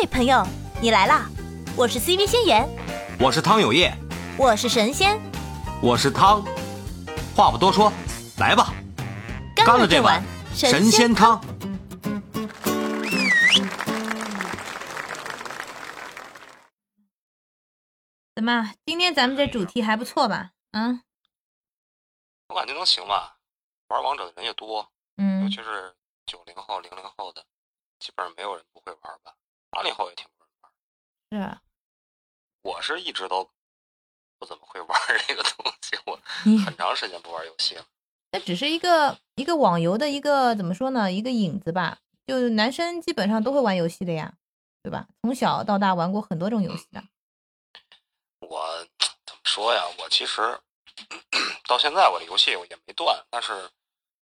嘿，朋友，你来啦！我是 CV 仙言，我是汤有业，我是神仙，我是汤。话不多说，来吧，干了这碗神仙汤。怎么？今天咱们这主题还不错吧？嗯，我感觉能行吧。玩王者的人也多，嗯尤嗯其是九零后、零零后的，基本上没有人不会玩吧。八零后也挺多人玩，是。我是一直都不怎么会玩这个东西，我很长时间不玩游戏了。那只是一个一个网游的一个怎么说呢？一个影子吧。就男生基本上都会玩游戏的呀，对吧？从小到大玩过很多种游戏的。我怎么说呀？我其实到现在我的游戏我也没断，但是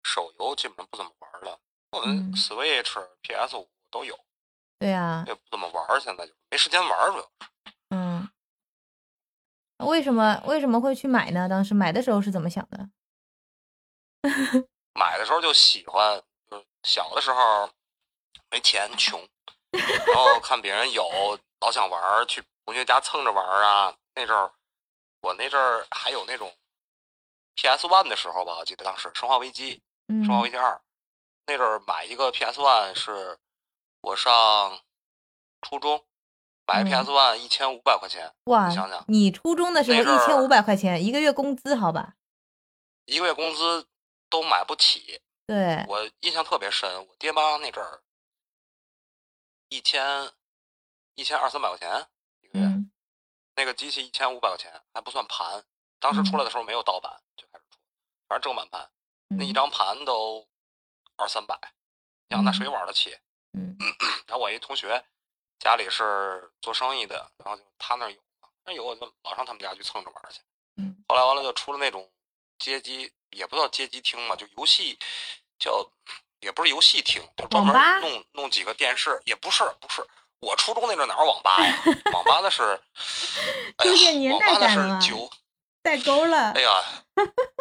手游基本上不怎么玩了。我嗯们 Switch、PS 五都有，对呀、也不怎么玩儿，现在就没时间玩儿，主要是嗯。为什么为什么会去买呢？当时买的时候是怎么想的？买的时候就喜欢，就是小的时候没钱穷，然后看别人有，老想玩儿，去同学家蹭着玩儿啊。那阵儿我那阵儿还有那种 PS One 的时候吧，我记得当时《生化危机》《嗯生化危机二》那阵儿买一个 PS One 是我上初中买 PS One 一千五百块钱，哇你想想，你初中的时候一千五百块钱一个月工资，好吧？一个月工资都买不起。对，我印象特别深，我爹妈那阵儿一千一千二三百块钱一个月，嗯那个机器一千五百块钱还不算盘，当时出来的时候没有盗版，就开始出，反正正版盘，那一嗯张盘都二三百，你想那谁玩得起？嗯然后我一同学家里是做生意的，然后就他那儿有，那有我就老上他们家去蹭着玩去。嗯后来完了就出了那种街机，也不叫街机厅嘛，就游戏叫也不是游戏厅，就专门弄弄几个电视，也不是不是。我初中那阵哪有网吧呀？网吧那是，哎呀，年网吧那是九，代沟了哎。呀，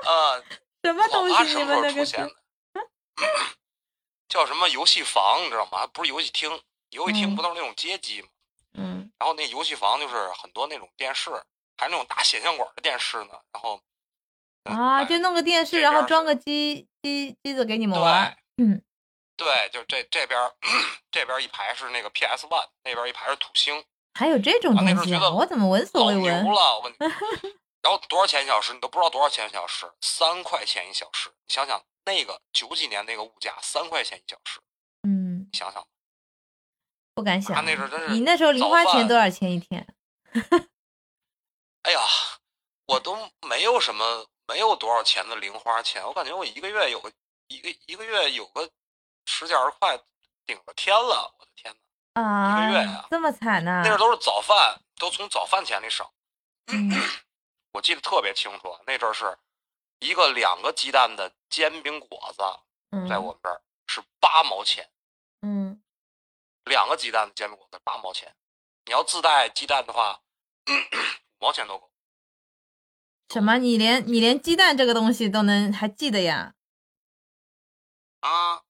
啊，什么东西？网吧什么时你们那个候出现的？叫什么游戏房，你知道吗？还不是游戏厅，游戏厅嗯不都是那种街机吗？嗯然后那游戏房就是很多那种电视，还有那种大显像管的电视呢。然后啊，哎就弄个电视，然后装个机机机子给你们玩对。嗯对，就这这边这边一排是那个 PS One，那边一排是土星，还有这种东西啊！我怎么闻所老牛未闻？了。我问你，然后多少钱一小时？你都不知道多少钱一小时，三块钱一小时。你想想那个九几年那个物价，三块钱一小时，嗯，你想想。不敢想。他那时候真是你那时候零花钱多少钱一天？哎呀，我都没有什么，没有多少钱的零花钱。我感觉我一个月有个一个一个月有个十几二十块，顶了天了。我的天哪！啊，一个月呀这么惨呐、那时候都是早饭，都从早饭钱里省。嗯我记得特别清楚，那阵儿是一个两个鸡蛋的煎饼果子，嗯，在我们这儿是八毛钱，嗯两个鸡蛋的煎饼果子八毛钱。你要自带鸡蛋的话，五毛钱都够。什么？你连你连鸡蛋这个东西都能还记得呀？啊，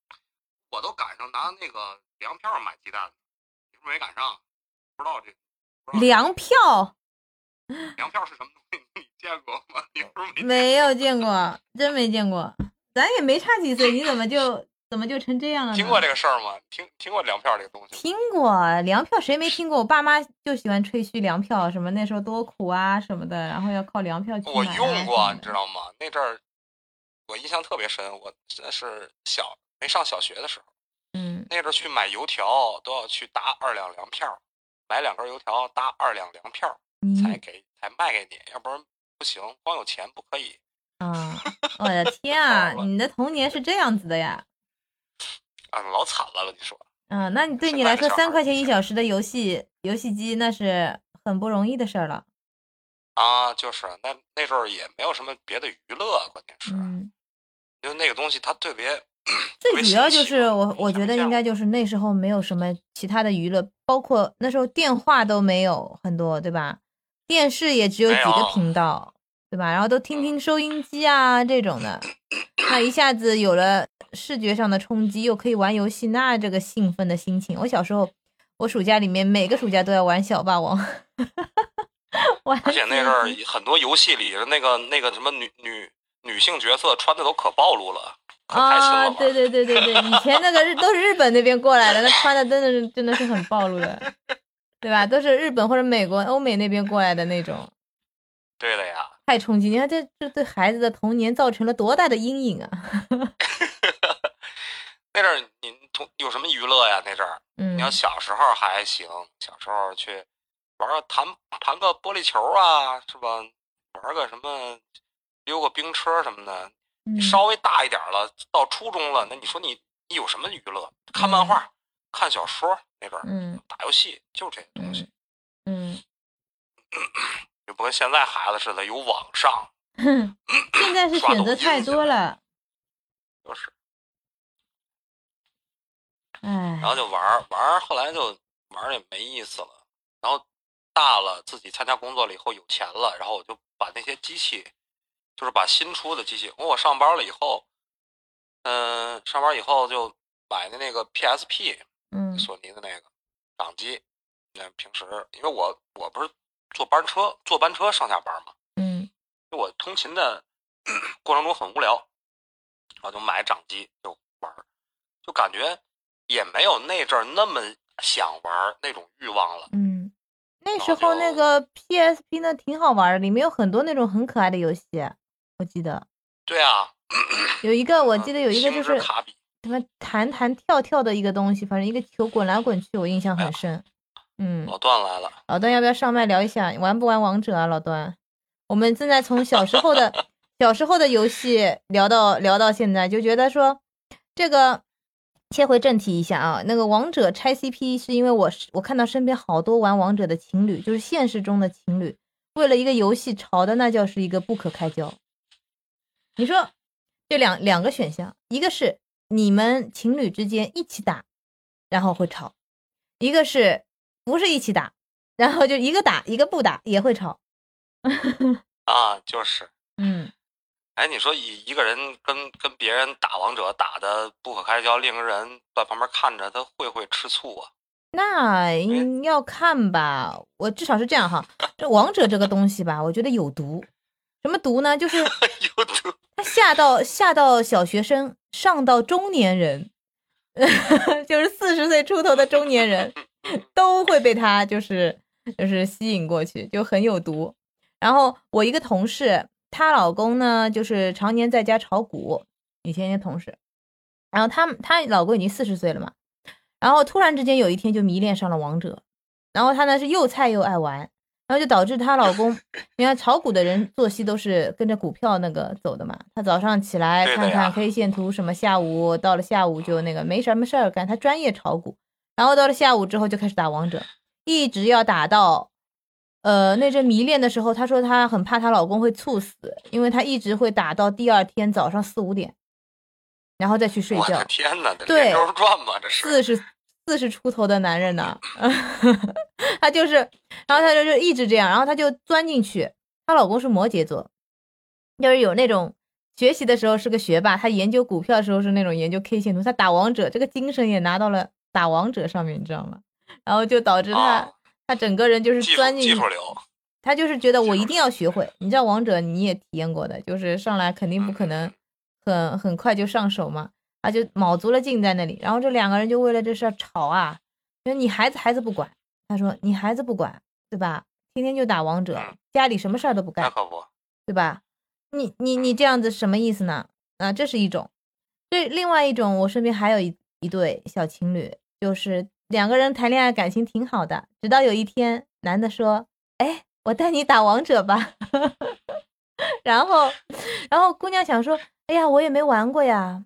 我都赶上拿那个粮票买鸡蛋了，你是不是没赶上？不知道这粮票粮票是什么东西？你见过吗？你不是没没有见过，真没见过。咱也没差几岁，你怎么就怎么就成这样了？听过这个事儿吗？听听过粮票这个东西？听过粮票，谁没听过？我爸妈就喜欢吹嘘粮票，什么那时候多苦啊什么的，然后要靠粮票去我用过，你知道吗？那阵儿我印象特别深，我真是小没上小学的时候，嗯那阵儿去买油条都要去搭二两粮票，买两根油条搭二两粮票才给才卖给你，要不然不行，光有钱不可以。啊，我的天啊，你的童年是这样子的呀？啊，老惨了，跟你说。嗯，那你对你来说，三块钱一小时的游戏游戏机那是很不容易的事儿了。啊，就是那那时候也没有什么别的娱乐，关键是，嗯，因为那个东西它特别，最主要就是我我觉得应该就就是那时候没有什么其他的娱乐，包括那时候电话都没有很多，对吧？电视也只有几个频道，对吧？然后都听听收音机啊这种的，那一下子有了视觉上的冲击，又可以玩游戏，那这个兴奋的心情，我小时候我暑假里面每个暑假都要玩小霸王，玩而且那阵儿很多游戏里的那个那个什么女女女性角色穿的都可暴露了啊，对对对对对，以前那个日都是日本那边过来的，那穿的真的是真的是很暴露的，对吧？都是日本或者美国、欧美那边过来的那种，对了呀，太冲击！你看这这对孩子的童年造成了多大的阴影啊！那阵儿你同有什么娱乐呀？那阵儿嗯你要小时候还行，小时候去玩个弹弹个玻璃球啊，是吧？玩个什么溜个冰车什么的。嗯稍微大一点了，到初中了，那你说你你有什么娱乐？看漫画、看小说，嗯。打游戏，就这些东西，嗯就不跟现在孩子似的有网上，嗯，现在是选择太多了，就是，哎然，后就玩儿玩儿，后来就玩儿也没意思了。然后大了，自己参加工作了以后有钱了，然后我就把那些机器，就是把新出的机器，我上班了以后，嗯、上班以后就买的那个 PSP，嗯索尼的那个掌机。那平时因为我我不是坐班车坐班车上下班嘛，嗯就我通勤的 过程中很无聊，我就买掌机就玩，就感觉也没有那阵儿那么想玩那种欲望了。嗯，那时候那个 PSP 呢挺好玩的，里面有很多那种很可爱的游戏，我记得对啊，有一个，我记得有一个就是卡比，什么弹弹跳跳的一个东西，反正一个球滚来滚去，我印象很深。嗯，老段来了，老段要不要上麦聊一下？玩不玩王者啊，老段？我们正在从小时候的 小时候的游戏聊到聊到现在，就觉得说这个切回正题一下啊，那个王者拆 CP 是因为我是我看到身边好多玩王者的情侣，就是现实中的情侣，为了一个游戏吵的那叫是一个不可开交。你说这两两个选项，一个是你们情侣之间一起打，然后会吵；一个是不是一起打，然后就一个打一个不打也会吵。啊，就是。嗯，哎，你说一一个人跟跟别人打王者打的不可开交，另一个人在旁边看着，他会不会吃醋啊？那要看吧，我至少是这样哈。这王者这个东西吧，我觉得有毒。什么毒呢？就是 有毒他下到下到小学生，上到中年人，就是四十岁出头的中年人，都会被他就是就是吸引过去，就很有毒。然后我一个同事，她老公呢就是常年在家炒股，以前一个同事，然后她她老公已经四十岁了嘛，然后突然之间有一天就迷恋上了王者，然后她呢是又菜又爱玩，然后就导致她老公，你看炒股的人作息都是跟着股票那个走的嘛，他早上起来看看 K 线图，什么下午到了下午就那个没什么事儿干，他专业炒股，然后到了下午之后就开始打王者，一直要打到。呃，那阵迷恋的时候，她说她很怕她老公会猝死，因为她一直会打到第二天早上四五点，然后再去睡觉。天哪，这对四十四十出头的男人呢，他就是，然后他就是一直这样，然后他就钻进去。她老公是摩羯座，就是有那种学习的时候是个学霸，他研究股票的时候是那种研究 K 线图，他打王者这个精神也拿到了打王者上面，你知道吗？然后就导致他、啊他整个人就是钻进去他就是觉得我一定要学会。你知道王者你也体验过的，就是上来肯定不可能很很快就上手嘛，他就卯足了劲在那里。然后这两个人就为了这事儿吵啊，说你孩子孩子不管，他说你孩子不管，对吧？天天就打王者，家里什么事儿都不干，对吧？你你你这样子什么意思呢？啊，这是一种。这另外一种，我身边还有一一对小情侣，就是两个人谈恋爱，感情挺好的，直到有一天，男的说：“哎，我带你打王者吧。”然后，然后姑娘想说：“哎呀，我也没玩过呀，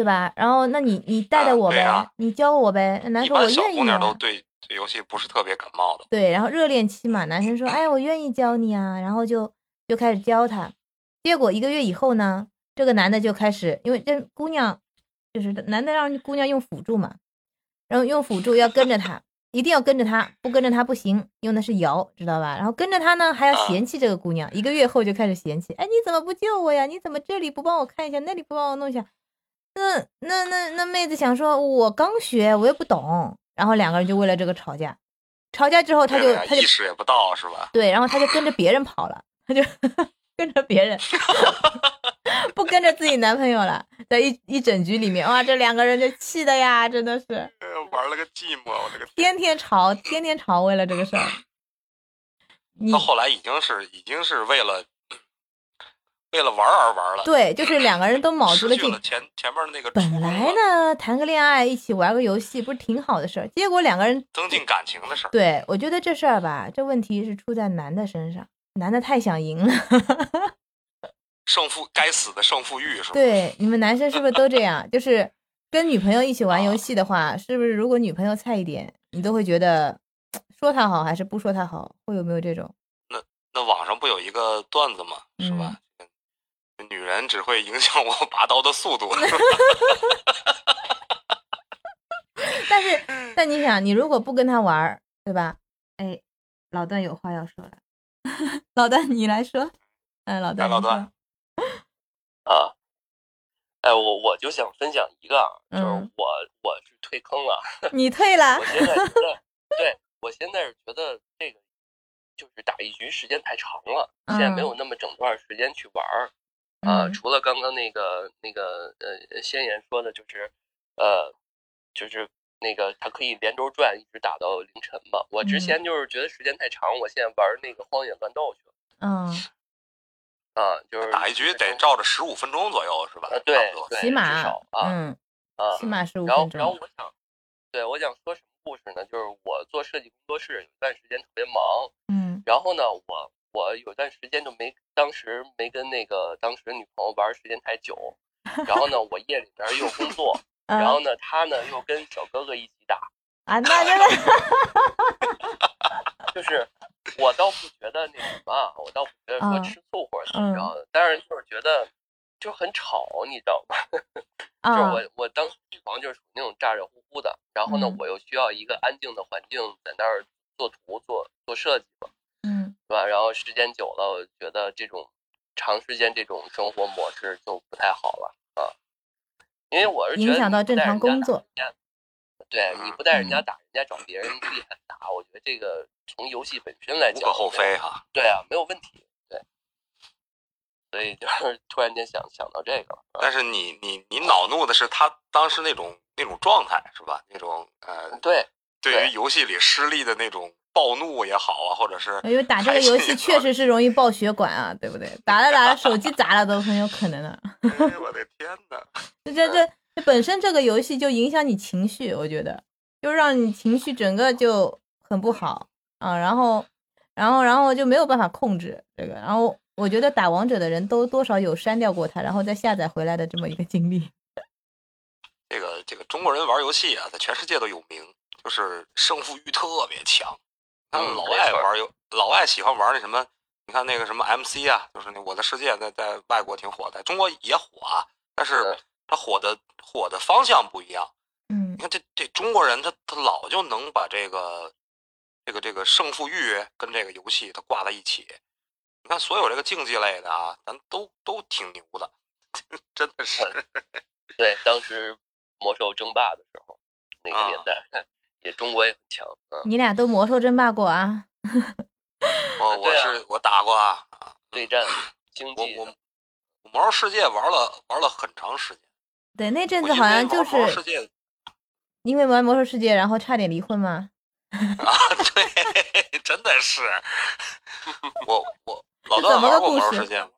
对吧？然后那你你带带啊我呗，你教我呗。”男一说：“我愿意啊。姑娘都对对游戏不是特别感冒的。对，然后热恋期嘛，男生说：“哎，我愿意教你啊。”然后就就开始教他。结果一个月以后呢，这个男的就开始，因为这姑娘就是男的让姑娘用辅助嘛，然后用辅助要跟着他，一定要跟着他，不跟着他不行，用的是摇，知道吧？然后跟着他呢，还要嫌弃这个姑娘，一个月后就开始嫌弃，哎，你怎么不救我呀？你怎么这里不帮我看一下，那里不帮我弄一下？那那那那妹子想说，我刚学，我又不懂。然后两个人就为了这个吵架，吵架之后他就他就意识也不到是吧？对，然后他就跟着别人跑了，他就 跟着别人，不跟着自己男朋友了，在一一整局里面，哇，这两个人就气的呀，真的是呃玩了个寂寞，我这个天天吵，天天吵，为了这个事儿。你到后来已经是已经是为了为了玩而玩了，对，就是两个人都卯足了劲了。前前面的那个本来呢，谈个恋爱，一起玩个游戏，不是挺好的事儿？结果两个人，增进感情的事儿。对我觉得这事儿吧，这问题是出在男的身上，男的太想赢了。胜负该死的胜负欲是吧？对，你们男生是不是都这样？就是跟女朋友一起玩游戏的话，是不是如果女朋友菜一点，你都会觉得说她好还是不说她好？会有没有这种？那网上不有一个段子吗？是吧？女人只会影响我拔刀的速度。但是，但你想，你如果不跟他玩儿，对吧？哎，老段有话要说了，老段你来说。哎，老段，老段。啊，哎，我我就想分享一个啊，就是嗯我我是退坑了，你退了？我，现在觉得，对我现在是觉得这个就是打一局时间太长了，现在没有那么整段时间去玩儿啊。嗯除了刚刚那个那个呃先言说的，就是呃就是那个它可以连轴转，一直打到凌晨嘛。我之嗯前就是觉得时间太长，我现在玩那个荒野乱斗去了嗯，啊，就是打一局得照着十五分钟左右是吧？啊，对对，起码至少啊嗯，啊，起码十五然后分，钟。然后我想，对我想说什么故事呢？就是我做设计工作室有一段时间特别忙，嗯然后呢，我我有段时间就没，当时没跟那个当时女朋友玩时间太久，然后呢，我夜里边又工作，然后嗯。呢，她呢又跟小哥哥一起打，啊，那真的，就是我倒不觉得那什么啊，我倒不觉得说吃醋或者怎么嗯。着的，但是就是觉得就很吵，你知道吗？就是啊，我我当时女房就是属于那种咋咋呼呼的，然后呢，嗯。我又需要一个安静的环境在那儿做图做做设计嘛，吧？然后时间久了，我觉得这种长时间这种生活模式就不太好了啊，因为我是觉得影响到正你不带人家常工作打人家对你不带人家嗯打，人家找别人厉害打，我觉得这个从游戏本身来讲无可厚非哈。对啊，没有问题，对。所以就是突然间想想到这个但是你你你恼怒的是他当时那种那种状态是吧？那种呃，对对对于游戏里失利的那种暴怒也好啊，或者是因为打这个游戏确实是容易爆血管啊，对不对？打着打着手机砸了都很有可能的。哎我的天哪！这这这这本身这个游戏就影响你情绪，我觉得就让你情绪整个就很不好啊，然后然后然后就没有办法控制这个，然后我觉得打王者的人都多少有删掉过它，然后再下载回来的这么一个经历。这个这个中国人玩游戏啊，在全世界都有名，就是胜负欲特别强。他们老嗯没错外玩游，老爱喜欢玩那什么，你看那个什么 MC 啊，就是那《我的世界》在在外国挺火的，中国也火啊，但是嗯它火的火的方向不一样。嗯你看这这中国人他他老就能把这个这个这个胜负欲跟这个游戏它挂在一起。你看所有这个竞技类的啊，咱都都挺牛的，真的是。对，当时魔兽争霸的时候，那啊个年代，也中国也很强，嗯，你俩都魔兽争霸过啊？我我是我打过啊，啊对战经济我我我魔兽世界玩了玩了很长时间。对，那阵子好像就魔兽世是界因为玩魔兽世界，然后差点离婚嘛。啊，对，真的是。我我老这怎么个段玩过魔兽世界吗？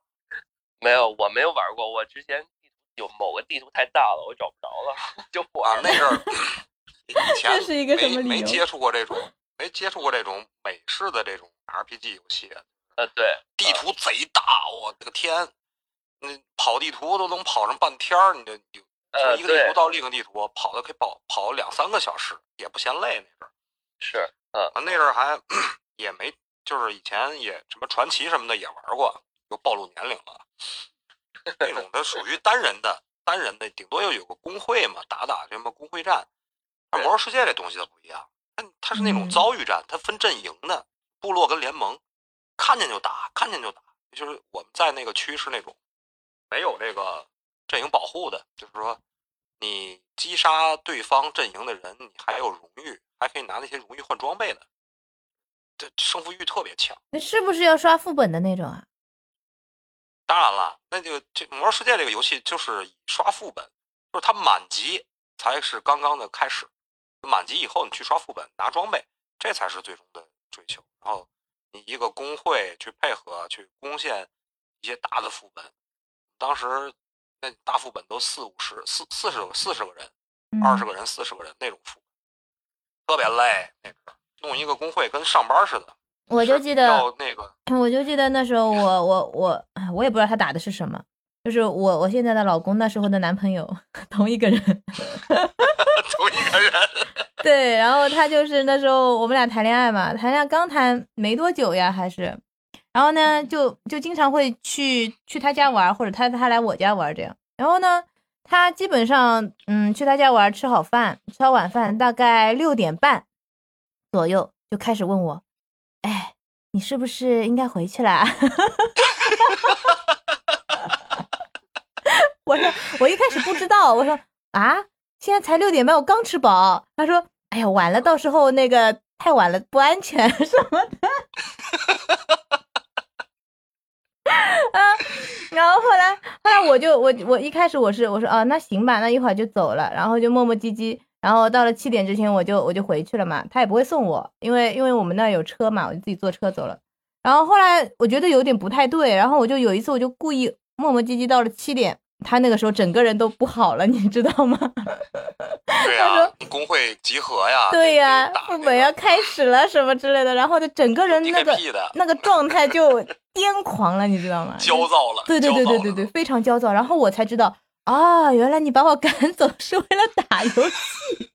没有，我没有玩过，我之前地图有某个地图太大了，我找不着了，就不啊，玩了。那阵儿以前这是一个什么理由没没接触过这种，没接触过这种美式的这种 RPG 游戏，呃，对，地图贼大，我的个天！那跑地图都能跑上半天儿，你这你呃，对从一个地图，到另一个地图，跑的可以跑跑两三个小时，也不嫌累那阵儿。是，嗯，啊，那阵儿还 也没，就是以前也什么传奇什么的也玩过，又暴露年龄了。那种它属于单人的，单人的顶多又有个工会嘛，打打什么工会战。但魔兽世界这东西它不一样，它它是那种嗯遭遇战，它分阵营的，部落跟联盟，看见就打，看见就打。就是我们在那个区是那种没有这个阵营保护的，就是说你击杀对方阵营的人，你还有荣誉，还可以拿那些荣誉换装备的，这胜负欲特别强。那是不是要刷副本的那种啊？当然了，那就这《魔兽世界》这个游戏就是以刷副本，就是它满级才是刚刚的开始，满级以后你去刷副本拿装备，这才是最终的追求。然后你一个工会去配合去攻陷一些大的副本，当时那大副本都四五十、四四十个、四十个人、二十个。人、四十个人那种副本，特别累。那个弄一个工会跟上班似的，我就记得要那个 我就记得那时候我我我哎我也不知道他打的是什么，就是我我现在的老公那时候的男朋友 同一个人，同一个人。对，然后他就是那时候我们俩谈恋爱嘛，谈恋爱刚谈没多久呀，还是，然后呢就就经常会去去他家玩，或者他他来我家玩这样，然后呢他基本上嗯去他家玩吃好饭吃好晚饭大概六点半左右就开始问我，哎，你是不是应该回去了？我说 我一开始不知道，我说啊，现在才六点半，我刚吃饱。他说，哎呀，晚了，到时候那个太晚了不安全 什么的。啊，然后后来后来我就我我一开始我是我说啊那行吧，那一会儿就走了，然后就磨磨唧唧，然后到了七点之前我就我就回去了嘛，他也不会送我，因为因为我们那有车嘛，我就自己坐车走了。然后后来我觉得有点不太对，然后我就有一次我就故意磨磨唧唧到了七点，他那个时候整个人都不好了，你知道吗？对他呀、工会集合呀，对呀、副本要开始了什么之类的，然后就整个人那个那个状态就癫狂了，你知道吗？焦躁了。对对对对对对，非常焦躁。然后我才知道啊，原来你把我赶走是为了打游戏。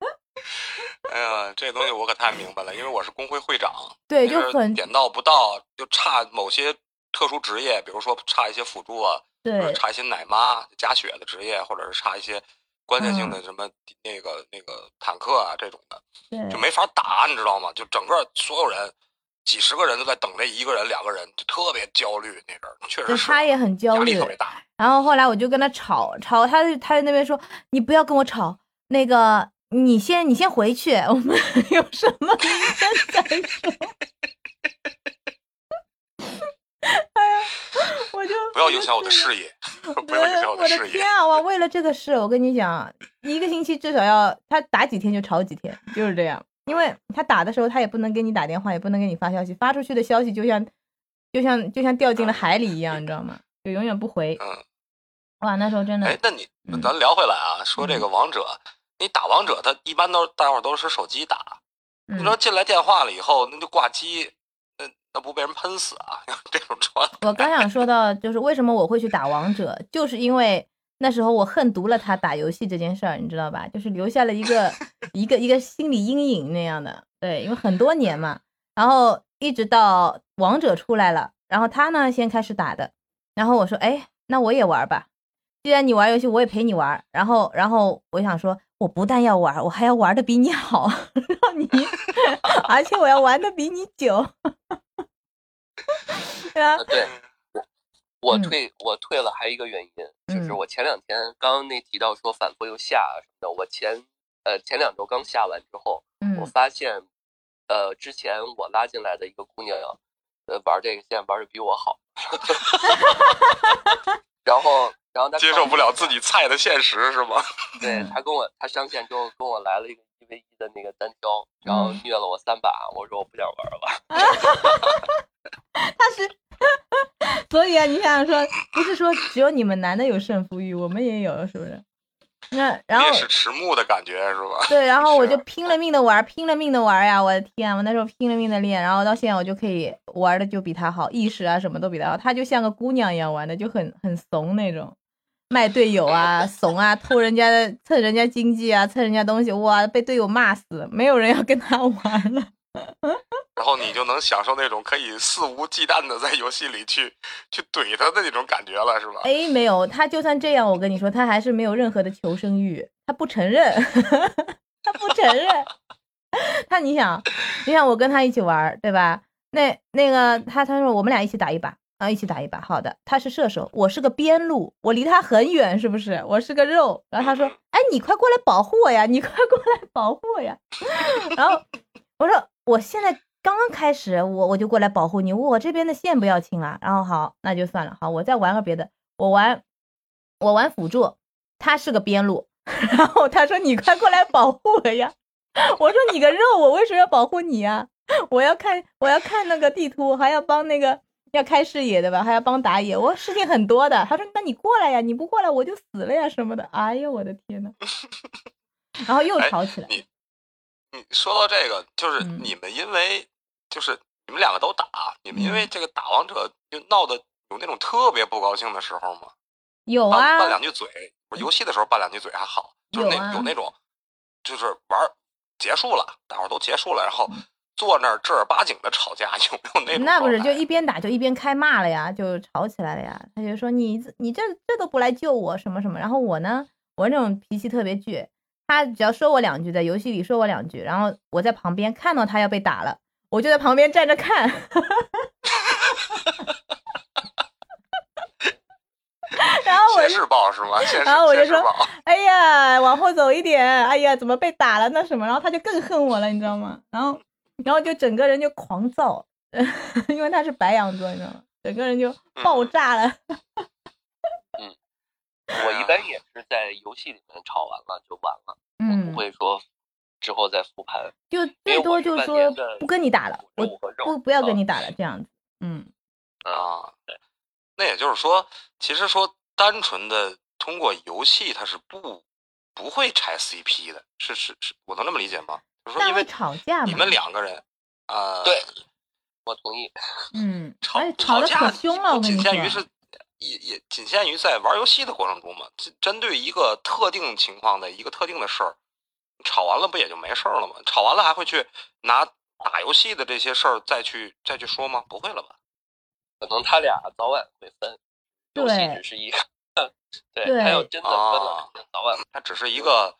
哎呀，这东西我可太明白了，因为我是工会会长，对，就就是很点到不到，就差某些特殊职业，比如说差一些辅助啊，对差一些奶妈加血的职业，或者是查一些关键性的嗯什么那个那个坦克啊这种的，对就没法打，你知道吗？就整个所有人几十个人都在等这一个人、两个人，就特别焦虑那阵儿，确，实是他也很焦虑压力特。别大。然后后来我就跟他吵吵，他他在那边说：“你不要跟我吵，那个你先你先回去，我们 有什么再说。” 哎呀，我就不要影响我的事业，不要影响我的事业。的天啊！我为了这个事，我跟你讲，一个星期至少要他打几天就吵几天，就是这样。因为他打的时候，他也不能给你打电话，也不能给你发消息，发出去的消息就像就像就像掉进了海里一样，你知道吗？就永远不回。嗯，哇，那时候真的哎，那你嗯咱聊回来啊，说这个王者，你打王者，他一般都大伙都是手机打，嗯你说进来电话了以后，那就挂机，那那不被人喷死啊？这种状态。我刚想说到，就是为什么我会去打王者，就是因为那时候我恨毒了他打游戏这件事儿，你知道吧？就是留下了一个 一个一个心理阴影那样的。对，因为很多年嘛，然后一直到王者出来了，然后他呢先开始打的，然后我说，哎，那我也玩吧。既然你玩游戏，我也陪你玩。然后，然后我想说，我不但要玩，我还要玩的比你好，让你，而且我要玩的比你久。对啊，啊，对，我我嗯。退我退了，还有一个原因就是嗯。我前两天刚刚那提到说反复又下啊什么的，我前呃前两周刚下完之后，我嗯，发现呃之前我拉进来的一个姑娘，呃玩这个现在玩的比我好，然后然后她接受不了自己菜的现实是吗？对嗯。他跟我，他上线之后跟我来了一个一 v 一的那个单挑，然后嗯虐了我三把，我说我不想玩了。他是，所以啊，你想想说，不是说只有你们男的有胜负欲，我们也有，是不是？那然后烈士迟暮的感觉是吧？对，然后我就拼了命的玩，拼了命的玩呀！我的天，我那时候拼了命的练，然后到现在我就可以玩的就比他好，意识啊什么都比他好。他就像个姑娘一样玩的，就很很怂那种，卖队友啊，怂啊，偷人家的蹭人家经济啊，蹭人家东西，哇，被队友骂死，没有人要跟他玩了。然后你就能享受那种可以肆无忌惮的在游戏里去去怼他的那种感觉了，是吧？哎，没有，他就算这样，我跟你说，他还是没有任何的求生欲，他不承认，他不承认。他你想，你想我跟他一起玩，对吧？那那个他他说我们俩一起打一把，然后一起打一把。好的，他是射手，我是个边路，我离他很远，是不是？我是个肉。然后他说：“哎，你快过来保护我呀！你快过来保护我呀！”然后我说：“我现在刚刚开始，我我就过来保护你，我这边的线不要清了。”然后好，那就算了。好，我再玩个别的，我玩我玩辅助，他是个边路。然后他说：“你快过来保护我呀！”我说：“你个肉，我为什么要保护你呀？我要看我要看那个地图，还要帮那个要开视野的吧，还要帮打野，我事情很多的。”他说：“那你过来呀，你不过来我就死了呀什么的。”哎呀，我的天呐！然后又吵起来。你你说到这个，就是嗯你们因为就是你们两个都打，你们因为这个打王者就闹得有那种特别不高兴的时候吗？有啊拌，两句嘴，游戏的时候拌两句嘴还好，就是那有啊有那种，就是玩结束了，大伙儿都结束了，然后坐那儿正儿八经的吵架，有没有那种？那不是就一边打就一边开骂了呀，就吵起来了呀。他就说你你这这都不来救我什么什么，然后我呢，我那种脾气特别倔，他只要说我两句，在游戏里说我两句，然后我在旁边看到他要被打了，我就在旁边站着看。然后我就现世报是吗？然后我就说哎呀，往后走一点，哎呀，怎么被打了那什么？然后他就更恨我了，你知道吗？然后，然后就整个人就狂躁，因为他是白羊座，你知道吗？整个人就爆炸了。嗯 我一般也是在游戏里面吵完了就完了，我嗯不，会说之后再复盘。就最多就说不跟你打了，我不不要跟你打了，这样子。嗯，啊。那也就是说，其实说单纯的通过游戏，它是不不会拆 CP 的，是是是，我能这么理解吗？就是说，因为吵架嘛。你们两个人，呃，对我同意。嗯，吵而且吵得架可凶了，我不跟你说。仅限于是也也仅限于在玩游戏的过程中嘛，针针对一个特定情况的一个特定的事儿，吵完了不也就没事儿了吗？吵完了还会去拿打游戏的这些事儿再去再去说吗？不会了吧？可能他俩早晚会分，游戏只是一个，对对他要真的分了啊，早晚他只是一个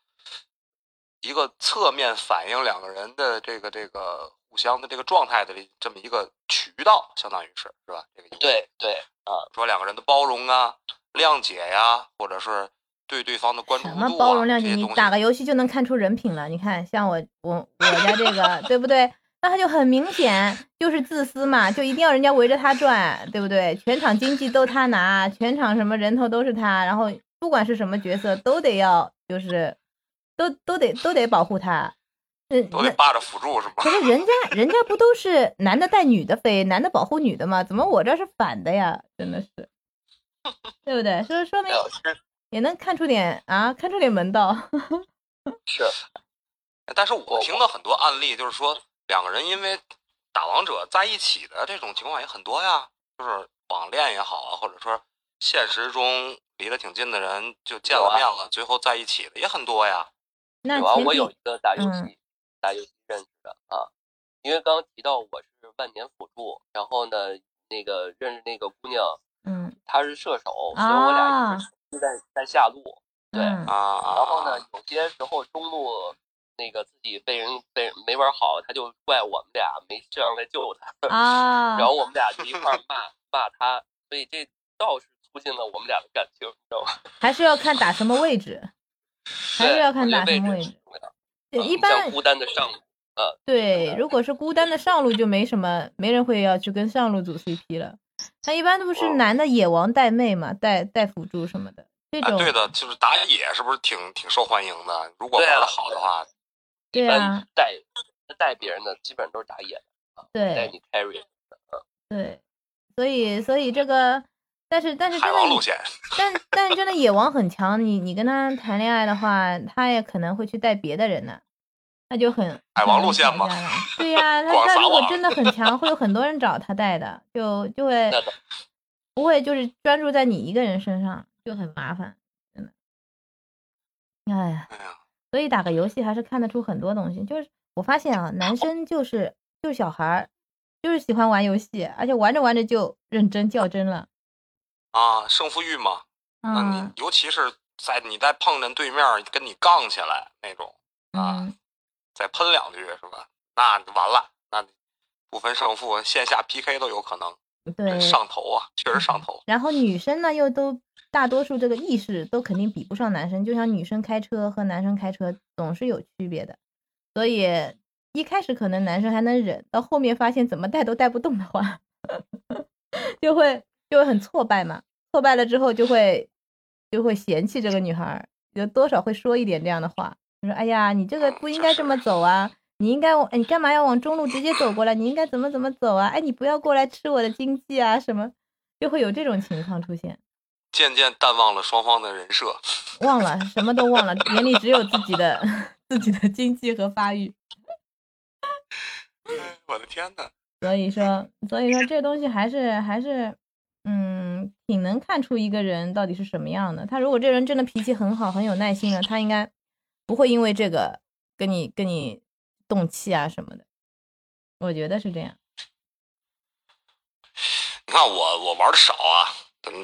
一个侧面反映两个人的这个这个互相的这个状态的这么一个渠道，相当于是是吧？这个对对啊，说两个人的包容啊、谅解呀、或者是对对方的关注什度啊，么包容谅解？你打个游戏就能看出人品了。你看，像我我我家这个，对不对？那他就很明显就是自私嘛，就一定要人家围着他转，对不对？全场经济都他拿，全场什么人头都是他，然后不管是什么角色都得要，就是都都得都得保护他。嗯，都得霸着辅助是吧？可是人家 人家不都是男的带女的飞，男的保护女的吗？怎么我这是反的呀？真的是，对不对？所以说明也能看出点啊，看出点门道。是但是我听到很多案例，就是说两个人因为打王者在一起的这种情况也很多呀，就是网恋也好啊，或者说现实中离得挺近的人就见了面了，最后在一起的也很多呀。那有啊，我有一个打游戏、嗯打游戏认识的啊，因为刚刚提到我是万年辅助，然后呢，那个认识那个姑娘，嗯。她是射手，所以我俩一直是在在下路，对嗯。啊啊！然后呢，有些时候中路那个自己被人被人没玩好，他就怪我们俩没上来救他，啊，然后我们俩。就一块骂骂他，所以这倒是促进了我们俩的感情，你知道吗？还是要看打什么位置，还是要看打什么位置。对，啊一般孤单的上路，对，如果是孤单的上路，就没什么，没人会要去跟上路组 CP 了。他一般都是哦男的野王带妹嘛，带带辅助什么的，这啊，种对的，就是打野是不是挺挺受欢迎的？如果玩对啊的好的话，一般对啊，带带别人的基本上都是打野的啊，带你 carry 对，所以所以这个，但是但是真的 但但是真的野王很强，你你跟他谈恋爱的话，他也可能会去带别的人呢，那就很海王路线嘛嘛。对呀、他他如果真的很强，会有很多人找他带的，就就会不会就是专注在你一个人身上，就很麻烦，真的。哎呀，哎呀，所以打个游戏还是看得出很多东西。就是我发现啊，男生就是就是小孩儿，就是喜欢玩游戏，而且玩着玩着就认真较真了。啊，胜负欲嘛，那你嗯尤其是在你再碰见对面跟你杠起来那种啊，嗯，再喷两句是吧？那完了，那不分胜负，线下 PK 都有可能。对，上头啊，确实上头。然后女生呢，又都大多数这个意识都肯定比不上男生，就像女生开车和男生开车总是有区别的，所以一开始可能男生还能忍，到后面发现怎么带都带不动的话，就会就会很挫败嘛。挫败了之后就会就会嫌弃这个女孩儿，有多少会说一点这样的话，就说：“哎呀，你这个不应该这么走啊，你应该往哎你干嘛要往中路直接走过来？你应该怎么怎么走啊？哎，你不要过来吃我的经济啊什么。”就会有这种情况出现，渐渐淡忘了双方的人设，忘了什么都忘了，眼里只有自己的自己的经济和发育。我的天呐，所以说，所以说这东西还是还是，嗯，挺能看出一个人到底是什么样的。他如果这人真的脾气很好，很有耐心的，他应该不会因为这个跟你跟你动气啊什么的。我觉得是这样。你看我我玩的少啊，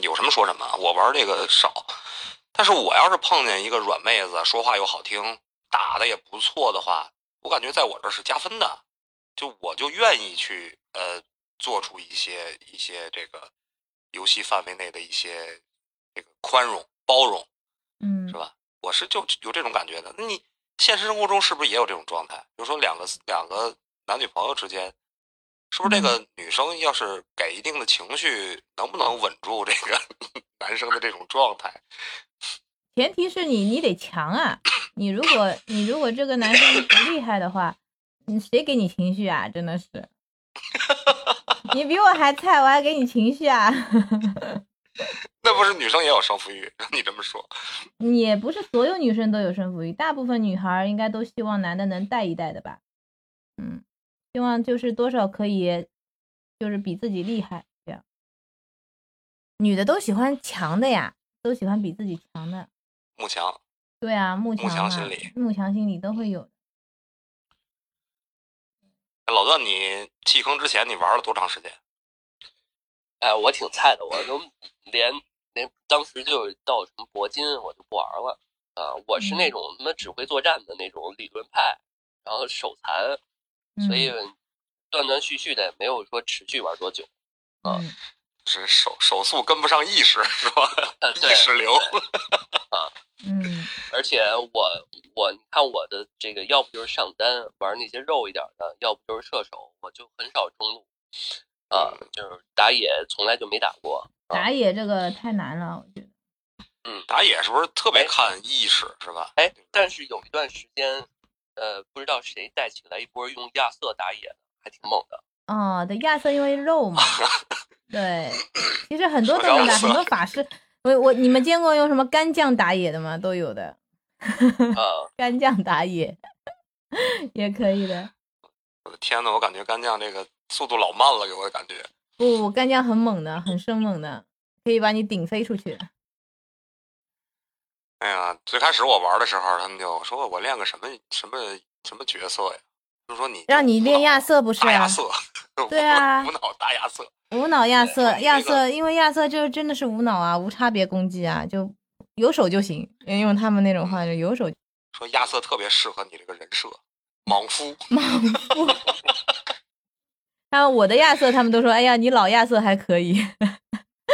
有什么说什么，我玩这个少。但是我要是碰见一个软妹子，说话又好听，打的也不错的话，我感觉在我这是加分的，就我就愿意去呃做出一些一些这个游戏范围内的一些这个宽容包容，嗯，是吧？我是就有这种感觉的。那你现实生活中是不是也有这种状态？比如说两个两个男女朋友之间。是不是这个女生要是给一定的情绪，能不能稳住这个 男生的这种状态？前提是你你得强啊！你如果你如果这个男生不 厉害的话，你谁给你情绪啊？真的是，你比我还菜，我还给你情绪啊？那不是女生也有胜负欲？你这么说，也不是所有女生都有胜负欲，大部分女孩应该都希望男的能带一带的吧？嗯。希望就是多少可以，就是比自己厉害这样。女的都喜欢强的呀，都喜欢比自己强的。慕强。对啊，慕强。慕强心理。慕强心理都会有。老段，你弃坑之前你玩了多长时间？哎，我挺菜的，我都连连当时就到什么铂金我就不玩了啊！我是那种什么指挥作战的那种理论派，然后手残。所以断断续续的，没有说持续玩多久，啊，是手手速跟不上意识是吧？意识流啊，嗯，而且我我你看我的这个，要不就是上单玩那些肉一点的，要不就是射手，我就很少中路，啊，就是打野从来就没打过。打野这个太难了，我觉得。嗯，打野是不是特别看意识是吧？哎，但是有一段时间。呃，不知道谁带起来一波用亚瑟打野的，还挺猛的。哦，对，亚瑟因为肉嘛。对，其实很多都能打，很多法师。我我你们见过用什么干将打野的吗？都有的。啊，干将打野也可以的。我的天呐，我感觉干将这个速度老慢了，给我的感觉。不，干将很猛的，很生猛的，可以把你顶飞出去。哎呀，最开始我玩的时候，他们就说我练个什么什么什么角色呀？就说你让你练亚瑟不是？亚瑟，对啊，无脑打亚瑟，无脑亚瑟，亚瑟，因为亚瑟就真的是无脑啊，无差别攻击啊，就有手就行。用他们那种话，就有手。说亚瑟特别适合你这个人设，莽夫。莽夫。还有我的亚瑟，他们都说，哎呀，你老亚瑟还可以。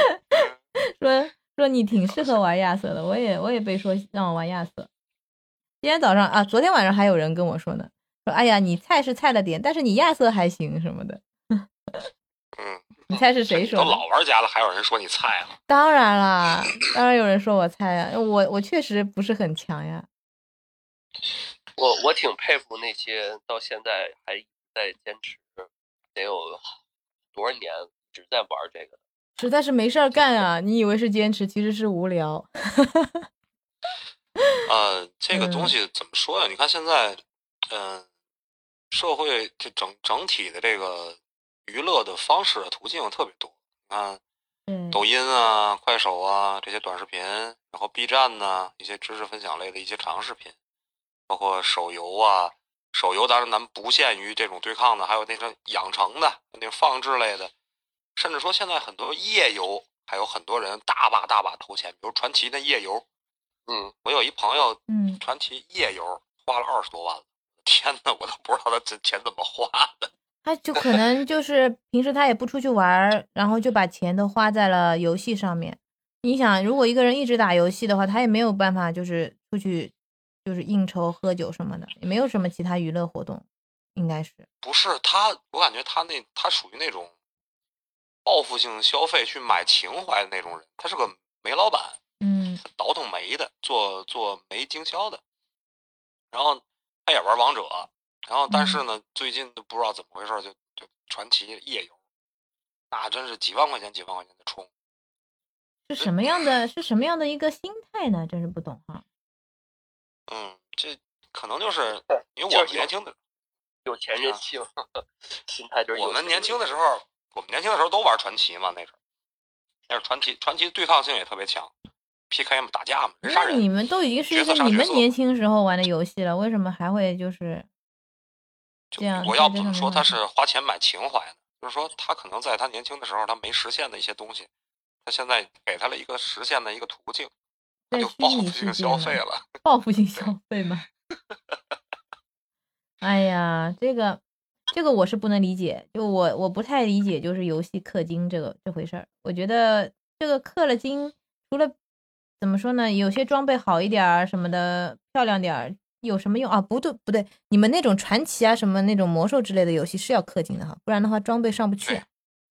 说。说你挺适合玩亚瑟的，我也我也被说让我玩亚瑟。今天早上啊，昨天晚上还有人跟我说呢，说哎呀，你菜是菜了点，但是你亚瑟还行什么的。嗯，你猜是谁说的？都老玩家了，还有人说你菜啊？当然啦，当然有人说我菜呀，我我确实不是很强呀。我我挺佩服那些到现在还在坚持，得有多少年一直在玩这个的。实在是没事儿干啊！你以为是坚持，其实是无聊。呃，这个东西怎么说呀？你看现在，嗯，社会这整整体的这个娱乐的方式途径特别多。你看，抖音啊、快手啊这些短视频，然后 B 站呢一些知识分享类的一些长视频，包括手游啊，手游当然咱们不限于这种对抗的，还有那种养成的、那种放置类的。甚至说，现在很多夜游还有很多人大把大把投钱，比如传奇的夜游。嗯，我有一朋友，嗯，传奇夜游花了二十多万了。天呐，我都不知道他这钱怎么花的。他就可能就是平时他也不出去玩儿，然后就把钱都花在了游戏上面。你想，如果一个人一直打游戏的话，他也没有办法就是出去就是应酬喝酒什么的，也没有什么其他娱乐活动，应该是。不是他，我感觉他那他属于那种报复性消费去买情怀的那种人，他是个煤老板，嗯倒腾煤的，做做煤经销的，然后他也玩王者，然后但是呢，最近都不知道怎么回事，就就传奇夜游，那真是几万块钱几万块钱的充，是什么样的？是什么样的一个心态呢？真是不懂哈。嗯，这可能就是因为我们年轻的，有钱任性，心态就是我们年轻的时候，我们年轻的时候都玩传奇嘛，那时候，那是传奇，传奇对抗性也特别强，PK 嘛，打架嘛，人杀人。那你们都已经是一角色个你们年轻时候玩的游戏了，为什么还会就是就这样我要这种怎么说他是花钱买情怀呢？就是说他可能在他年轻的时候他没实现的一些东西，他现在给他了一个实现的一个途径，他就报复性消费了。报复性消费吗？哎呀，这个这个我是不能理解，就我我不太理解，就是游戏氪金这个这回事儿。我觉得这个氪了金，除了怎么说呢，有些装备好一点儿什么的，漂亮点儿，有什么用啊？不对不对，你们那种传奇啊什么那种魔兽之类的游戏是要氪金的哈，不然的话装备上不去对，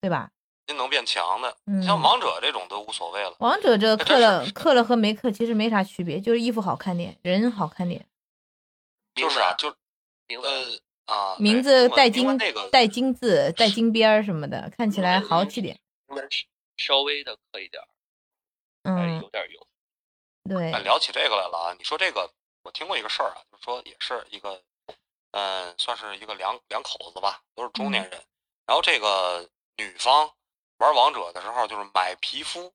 对吧？您能变强的，嗯像王者这种都无所谓了。王者这个氪了是氪了和没氪其实没啥区别，就是衣服好看点，人好看点。就是啊，就名字呃啊，名字带金那个带金字带金边儿什么的，看起来豪气点。稍微的刻一点嗯有，点用。对哎，，聊起这个来了啊！你说这个，我听过一个事儿啊，就是说也是一个，嗯、算是一个两两口子吧，都是中年人。然后这个女方玩王者的时候，就是买皮肤，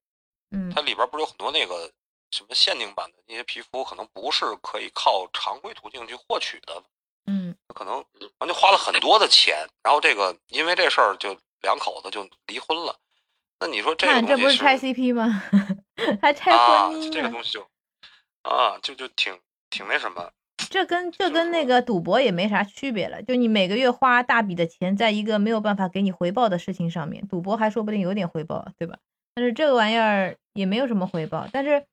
嗯它里边不是有很多那个什么限定版的那些皮肤，可能不是可以靠常规途径去获取的，嗯，可能然后就花了很多的钱。然后这个因为这事儿，就两口子就离婚了。那你说这个东西这不是拆 CP 吗？还拆啊婚，姻呢？这个东西就啊，就就挺挺那什么。这跟这跟那个赌博也没啥区别了。就你每个月花大笔的钱在一个没有办法给你回报的事情上面，赌博还说不定有点回报，对吧？但是这个玩意儿也没有什么回报。但是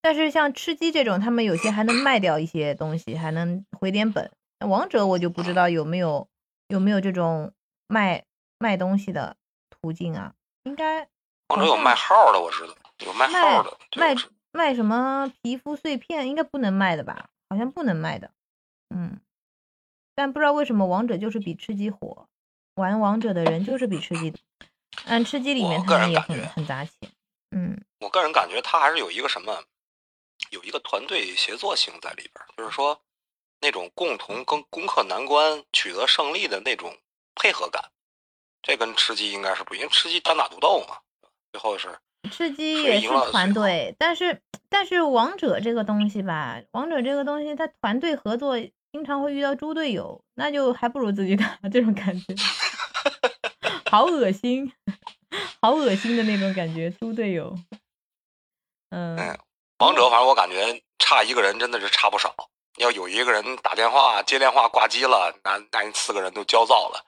但是像吃鸡这种，他们有些还能卖掉一些东西，还能回点本。那王者我就不知道有没有有没有这种卖卖东西的途径啊？应该王者有卖号的，我知道有卖号的，卖卖什么皮肤碎片，应该不能卖的吧？好像不能卖的。嗯，但不知道为什么王者就是比吃鸡火，玩王者的人就是比吃鸡嗯。吃鸡里面个他们也很很砸钱。嗯我个人感觉他还是有一个什么，有一个团队协作性在里边儿，就是说那种共同攻攻克难关、取得胜利的那种配合感，这跟吃鸡应该是不一样，因为吃鸡单打独斗嘛，最后是吃鸡也是团队，但是但是王者这个东西吧，王者这个东西它团队合作经常会遇到猪队友，那就还不如自己打 这种感觉，好恶心，好恶心的那种感觉，猪队友。嗯，嗯王者，反正我感觉差一个人真的是差不少。要有一个人打电话接电话挂机了，那那四个人都焦躁了，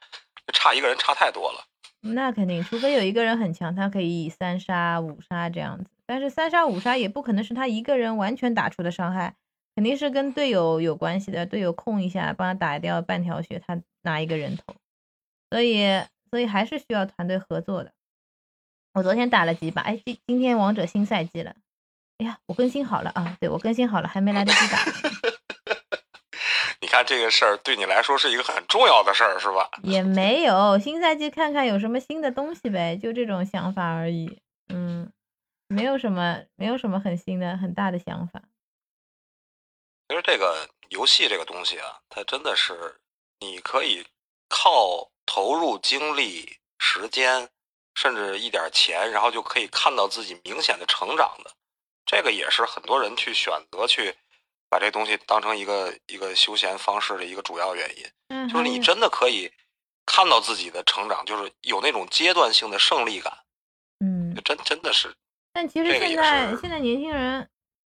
差一个人差太多了。那肯定，除非有一个人很强，他可以三杀五杀这样子。但是三杀五杀也不可能是他一个人完全打出的伤害，肯定是跟队友有关系的。队友控一下，帮他打掉半条血，他拿一个人头。所以，所以还是需要团队合作的。我昨天打了几把，哎，今今天王者新赛季了。哎呀，我更新好了啊！对我更新好了，还没来得及打。你看这个事儿对你来说是一个很重要的事儿，是吧？也没有新赛季看看有什么新的东西呗，就这种想法而已。嗯，没有什么，没有什么很新的、很大的想法。其实这个游戏这个东西啊，它真的是你可以靠投入精力、时间，甚至一点钱，然后就可以看到自己明显的成长的。这个也是很多人去选择去把这东西当成一个一个休闲方式的一个主要原因。嗯，就是你真的可以看到自己的成长，就是有那种阶段性的胜利感，嗯就，真真的是但其实现在现在年轻人，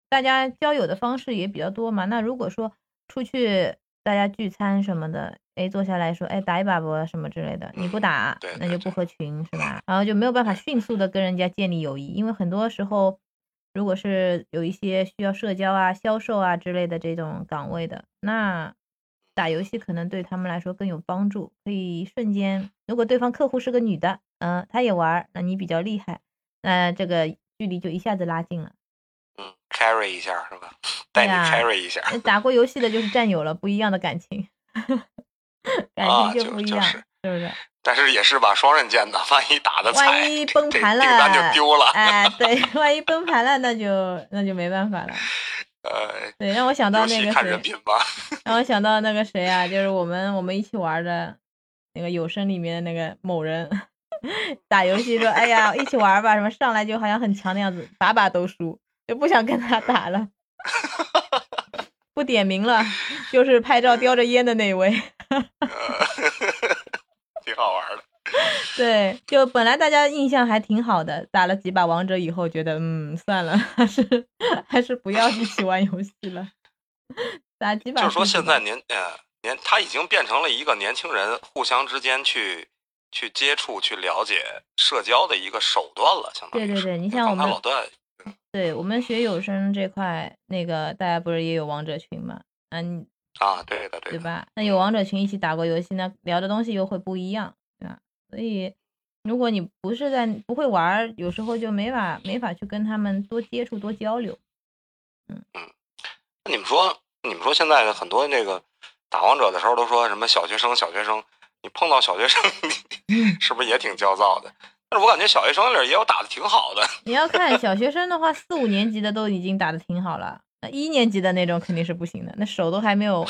大家交友的方式也比较多嘛。那如果说出去大家聚餐什么的，哎，坐下来说，哎，打一把不什么之类的，你不打对，那就不合群是吧？然后就没有办法迅速的跟人家建立友谊，因为很多时候，如果是有一些需要社交啊、销售啊之类的这种岗位的，那打游戏可能对他们来说更有帮助，可以瞬间，如果对方客户是个女的，嗯、她也玩儿，那你比较厉害，那这个距离就一下子拉近了。嗯，carry 一下是吧？带你 carry 一下。那 打过游戏的就是战友了，不一样的感情，感情就不一样，就就是是不是？但是也是把双刃剑的，万一打的菜，万一崩这盘订单就丢了。哎，对，万一崩盘了，那就那就没办法了。呃，对，让我想到那个戏看人谁，品吧。让我想到那个谁啊，就是我们我们一起玩的那个有声里面的那个某人，打游戏说，哎呀，一起玩吧，什么上来就好像很强的样子，把把都输，就不想跟他打了。不点名了，就是拍照叼着烟的那位。挺好玩的。对，就本来大家印象还挺好的，打了几把王者以后，觉得嗯，算了，还是还是不要一起玩游戏了。打几把就是说，现在年呃年，他已经变成了一个年轻人互相之间去去接触、去了解社交的一个手段了，相当于对对对，你像我们老段，对我们学有声这块，那个大家不是也有王者群吗？嗯，啊，对的对的，对吧？那有王者群一起打过游戏，那聊的东西又会不一样，对吧？所以，如果你不是在不会玩儿，有时候就没法没法去跟他们多接触、多交流。嗯那你们说，你们说现在很多那个打王者的时候都说什么小学生、小学生，你碰到小学生，你 是不是也挺焦躁的？但是我感觉小学生里也有打的挺好的。你要看小学生的话，四五年级的都已经打的挺好了，那一年级的那种肯定是不行的，那手都还没有，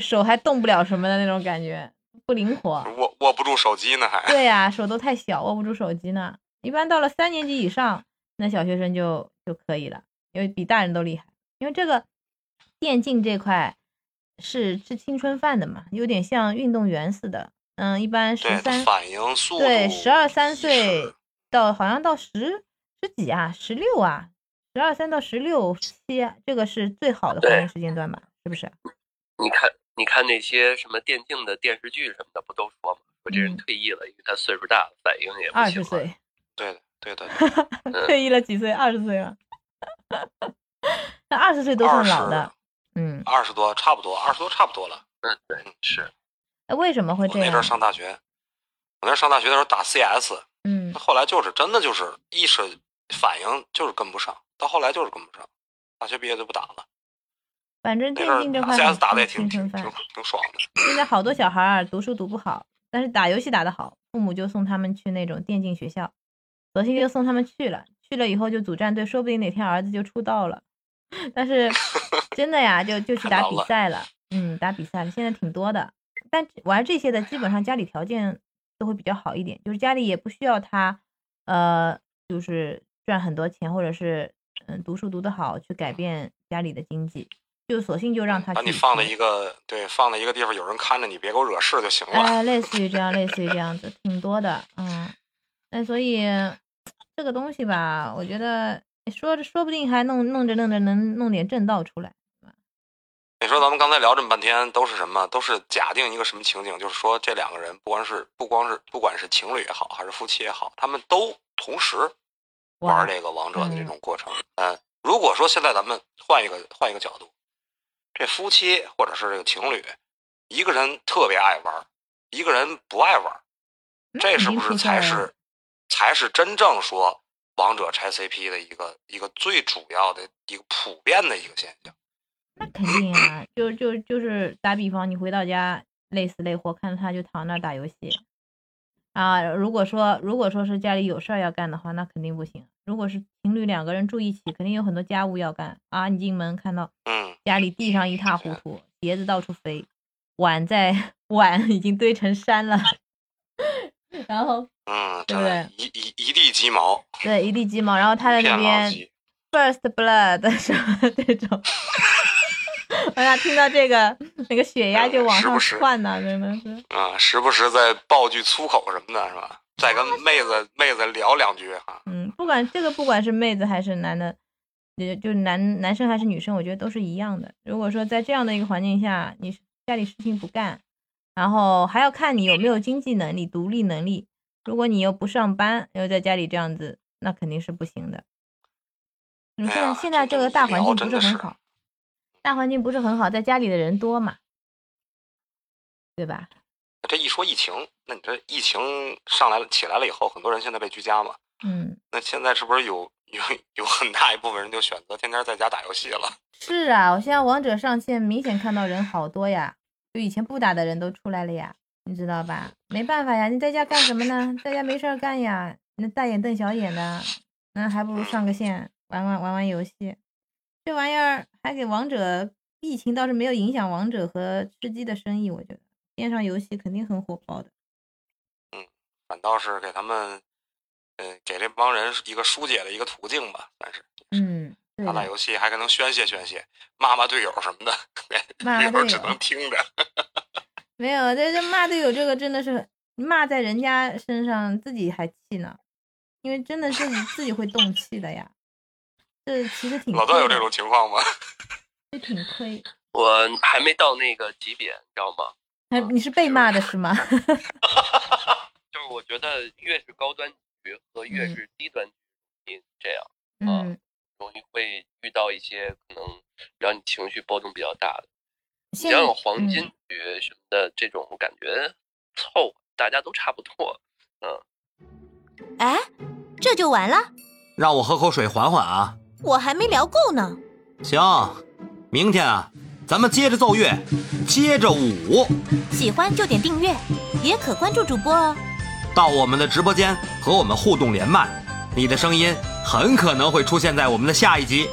手还动不了什么的那种感觉，不灵活。握握不住手机呢，还对呀、手都太小，握不住手机呢。一般到了三年级以上，那小学生就就可以了，因为比大人都厉害。因为这个电竞这块是吃青春饭的嘛，有点像运动员似的。嗯，一般十对三反应速，对十二三岁到好像到十十几啊，十六啊，十二三到十六七啊，这个是最好的黄金时间段吧？是不是？你看，你看那些什么电竞的电视剧什么的，不都说吗？说这人嗯退役了，因为他岁数大了，反应也不二行二。十岁，对的对的，对 退役了几岁？二十岁了。那二十岁都算老的，嗯，二十多差不多，二十多差不多了。嗯，对，是。那为什么会这样我那阵儿？上大学，我那上大学的时候打 CS，嗯，后来就是真的就是意识反应就是跟不上，到后来就是跟不上，大学毕业就不打了。反正电竞这块 CS 很打的也挺挺挺。挺爽的。现在好多小孩儿读书读不好，但是打游戏打得好，父母就送他们去那种电竞学校，索性就送他们去了。去了以后就组战队，说不定哪天儿子就出道了。但是 真的呀，就就去打比赛了，嗯，打比赛了，现在挺多的。但玩这些的基本上家里条件都会比较好一点，就是家里也不需要他，呃，就是赚很多钱，或者是嗯读书读得好去改变家里的经济，就索性就让他去把你放在一个对放在一个地方，有人看着你，别给我惹事就行了。哎，类似于这样，类似于这样子，挺多的，嗯，那所以这个东西吧，我觉得说着说不定还弄弄着弄着能弄点正道出来。你说咱们刚才聊这么半天，都是什么？都是假定一个什么情景？就是说这两个人，不光是不光是不管是情侣也好，还是夫妻也好，他们都同时哇玩这个王者的这嗯种过程。嗯，如果说现在咱们换一个换一个角度，这夫妻或者是这个情侣，一个人特别爱玩，一个人不爱玩，这是不是才是才是真正说王者拆 CP 的一个一个最主要的一个普遍的一个现象？那肯定啊，就就就是打比方，你回到家累死累活，看着他就躺那儿打游戏啊。如果说如果说是家里有事儿要干的话，那肯定不行。如果是情侣两个人住一起，肯定有很多家务要干啊。你进门看到嗯，家里地上一塌糊涂，碟子到处飞，碗在碗已经堆成山了，然后嗯，对一一一地鸡毛，对一地鸡毛，然后他在那边。first blood 什么这种，哎呀听到这个那个血压就往上窜呢，真的是。啊，时不时在爆句粗口什么的，是吧？再跟妹子妹子聊两句哈。嗯，不管这个不管是妹子还是男的，也就男男生还是女生，我觉得都是一样的。如果说在这样的一个环境下，你家里事情不干，然后还要看你有没有经济能力、独立能力。如果你又不上班，又在家里这样子，那肯定是不行的。你现在、哎现在这个大环境不是很好，大环境不是很好，在家里的人多嘛，对吧？这一说疫情，那你这疫情上来了起来了以后，很多人现在被居家嘛，嗯，那现在是不是有有有很大一部分人就选择天天在家打游戏了？是啊，我现在王者上线，明显看到人好多呀，就以前不打的人都出来了呀，你知道吧？没办法呀，你在家干什么呢？在家没事儿干呀，那大眼瞪小眼的，那还不如上个线玩玩玩玩游戏。这玩意儿还给王者疫情倒是没有影响王者和吃鸡的生意，我觉得线上游戏肯定很火爆的。嗯反倒是给他们，嗯，给这帮人一个疏解的一个途径吧，算是嗯，打打游戏还可能宣泄宣泄，骂骂队友什么的，骂队友只能听着。没有，这这骂队友这个真的是骂在人家身上，自己还气呢，因为真的自己自己会动气的呀。这其实挺老段有这种情况吗？这挺亏。我还没到那个级别，你知道吗？哎，你是被骂的是吗？就是我觉得越是高端局和越嗯是低端局，你这样嗯，容易会遇到一些可能让你情绪波动比较大的。你现要有黄金嗯局什么的这种感觉凑合，大家都差不多。嗯哎，这就完了？让我喝口水缓缓啊。我还没聊够呢。行，明天啊，咱们接着奏乐，接着舞，喜欢就点订阅，也可关注主播哦。到我们的直播间和我们互动连麦，你的声音很可能会出现在我们的下一集。